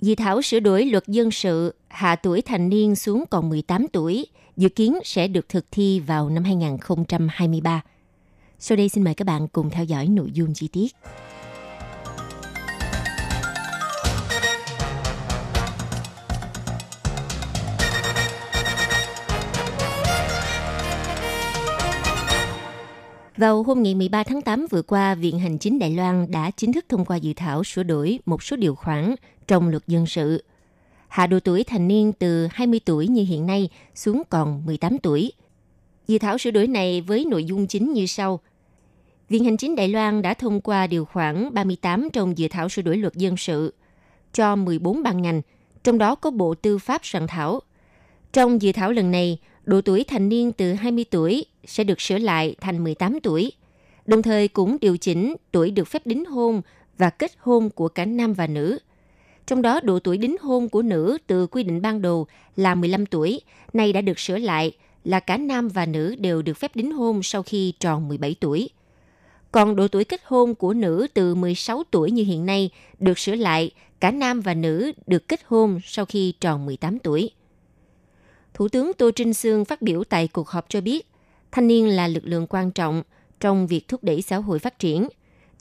Dự thảo sửa đổi luật dân sự hạ tuổi thành niên xuống còn 18 tuổi, dự kiến sẽ được thực thi vào năm 2023. Sau đây xin mời các bạn cùng theo dõi nội dung chi tiết. Vào hôm ngày 13 tháng 8 vừa qua, Viện Hành chính Đài Loan đã chính thức thông qua dự thảo sửa đổi một số điều khoản trong luật dân sự. Hạ độ tuổi thành niên từ 20 tuổi như hiện nay xuống còn 18 tuổi. Dự thảo sửa đổi này với nội dung chính như sau. Viện Hành chính Đài Loan đã thông qua điều khoản 38 trong dự thảo sửa đổi luật dân sự cho 14 ban ngành, trong đó có Bộ Tư pháp soạn thảo. Trong dự thảo lần này, độ tuổi thành niên từ 20 tuổi sẽ được sửa lại thành 18 tuổi, đồng thời cũng điều chỉnh tuổi được phép đính hôn và kết hôn của cả nam và nữ. Trong đó độ tuổi đính hôn của nữ từ quy định ban đầu là 15 tuổi, nay đã được sửa lại là cả nam và nữ đều được phép đính hôn sau khi tròn 17 tuổi. Còn độ tuổi kết hôn của nữ từ 16 tuổi như hiện nay được sửa lại cả nam và nữ được kết hôn sau khi tròn 18 tuổi. Thủ tướng Tô Trinh Sương phát biểu tại cuộc họp cho biết, thanh niên là lực lượng quan trọng trong việc thúc đẩy xã hội phát triển.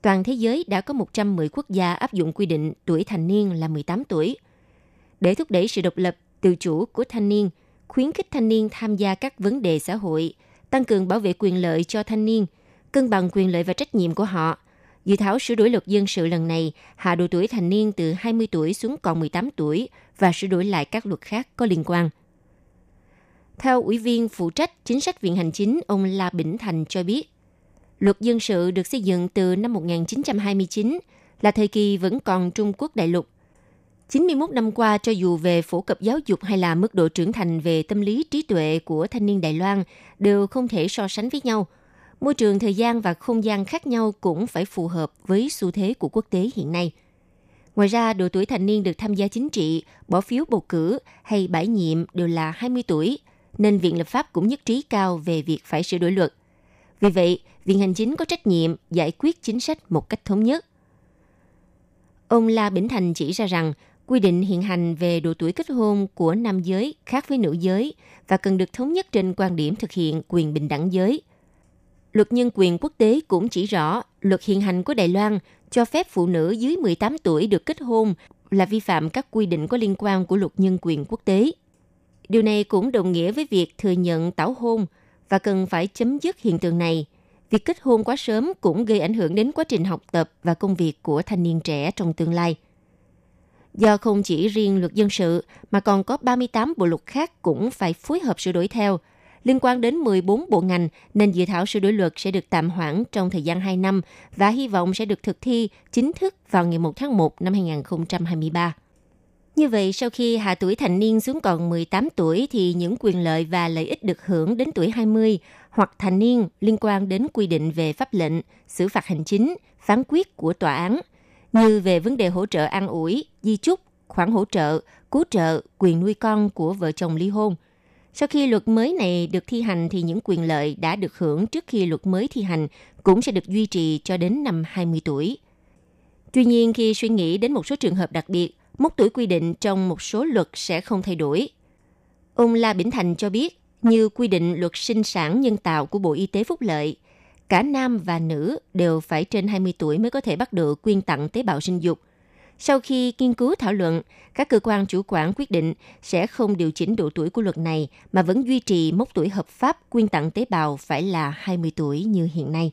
Toàn thế giới đã có 110 quốc gia áp dụng quy định tuổi thành niên là 18 tuổi. Để thúc đẩy sự độc lập, tự chủ của thanh niên, khuyến khích thanh niên tham gia các vấn đề xã hội, tăng cường bảo vệ quyền lợi cho thanh niên, cân bằng quyền lợi và trách nhiệm của họ. Dự thảo sửa đổi luật dân sự lần này hạ độ tuổi thành niên từ 20 tuổi xuống còn 18 tuổi và sửa đổi lại các luật khác có liên quan. Theo Ủy viên phụ trách chính sách Viện Hành Chính, ông La Bỉnh Thành cho biết, luật dân sự được xây dựng từ năm 1929 là thời kỳ vẫn còn Trung Quốc đại lục. 91 năm qua, cho dù về phổ cập giáo dục hay là mức độ trưởng thành về tâm lý trí tuệ của thanh niên Đài Loan đều không thể so sánh với nhau. Môi trường, thời gian và không gian khác nhau cũng phải phù hợp với xu thế của quốc tế hiện nay. Ngoài ra, độ tuổi thành niên được tham gia chính trị, bỏ phiếu bầu cử hay bãi nhiệm đều là 20 tuổi – nên Viện Lập pháp cũng nhất trí cao về việc phải sửa đổi luật. Vì vậy, Viện Hành Chính có trách nhiệm giải quyết chính sách một cách thống nhất. Ông La Bỉnh Thành chỉ ra rằng, quy định hiện hành về độ tuổi kết hôn của nam giới khác với nữ giới và cần được thống nhất trên quan điểm thực hiện quyền bình đẳng giới. Luật nhân quyền quốc tế cũng chỉ rõ luật hiện hành của Đài Loan cho phép phụ nữ dưới 18 tuổi được kết hôn là vi phạm các quy định có liên quan của luật nhân quyền quốc tế. Điều này cũng đồng nghĩa với việc thừa nhận tảo hôn và cần phải chấm dứt hiện tượng này. Việc kết hôn quá sớm cũng gây ảnh hưởng đến quá trình học tập và công việc của thanh niên trẻ trong tương lai. Do không chỉ riêng luật dân sự mà còn có 38 bộ luật khác cũng phải phối hợp sửa đổi theo. Liên quan đến 14 bộ ngành, nên dự thảo sửa đổi luật sẽ được tạm hoãn trong thời gian 2 năm và hy vọng sẽ được thực thi chính thức vào ngày 1 tháng 1 năm 2023. Như vậy, sau khi hạ tuổi thành niên xuống còn 18 tuổi thì những quyền lợi và lợi ích được hưởng đến tuổi 20 hoặc thành niên liên quan đến quy định về pháp lệnh, xử phạt hành chính, phán quyết của tòa án, như về vấn đề hỗ trợ an ủi, di chúc, khoản hỗ trợ, cứu trợ, quyền nuôi con của vợ chồng ly hôn. Sau khi luật mới này được thi hành thì những quyền lợi đã được hưởng trước khi luật mới thi hành cũng sẽ được duy trì cho đến năm 20 tuổi. Tuy nhiên, khi suy nghĩ đến một số trường hợp đặc biệt, mốc tuổi quy định trong một số luật sẽ không thay đổi. Ông La Bỉnh Thành cho biết, như quy định luật sinh sản nhân tạo của Bộ Y tế Phúc Lợi, cả nam và nữ đều phải trên 20 tuổi mới có thể bắt được quyên tặng tế bào sinh dục. Sau khi nghiên cứu thảo luận, các cơ quan chủ quản quyết định sẽ không điều chỉnh độ tuổi của luật này mà vẫn duy trì mốc tuổi hợp pháp quyên tặng tế bào phải là 20 tuổi như hiện nay.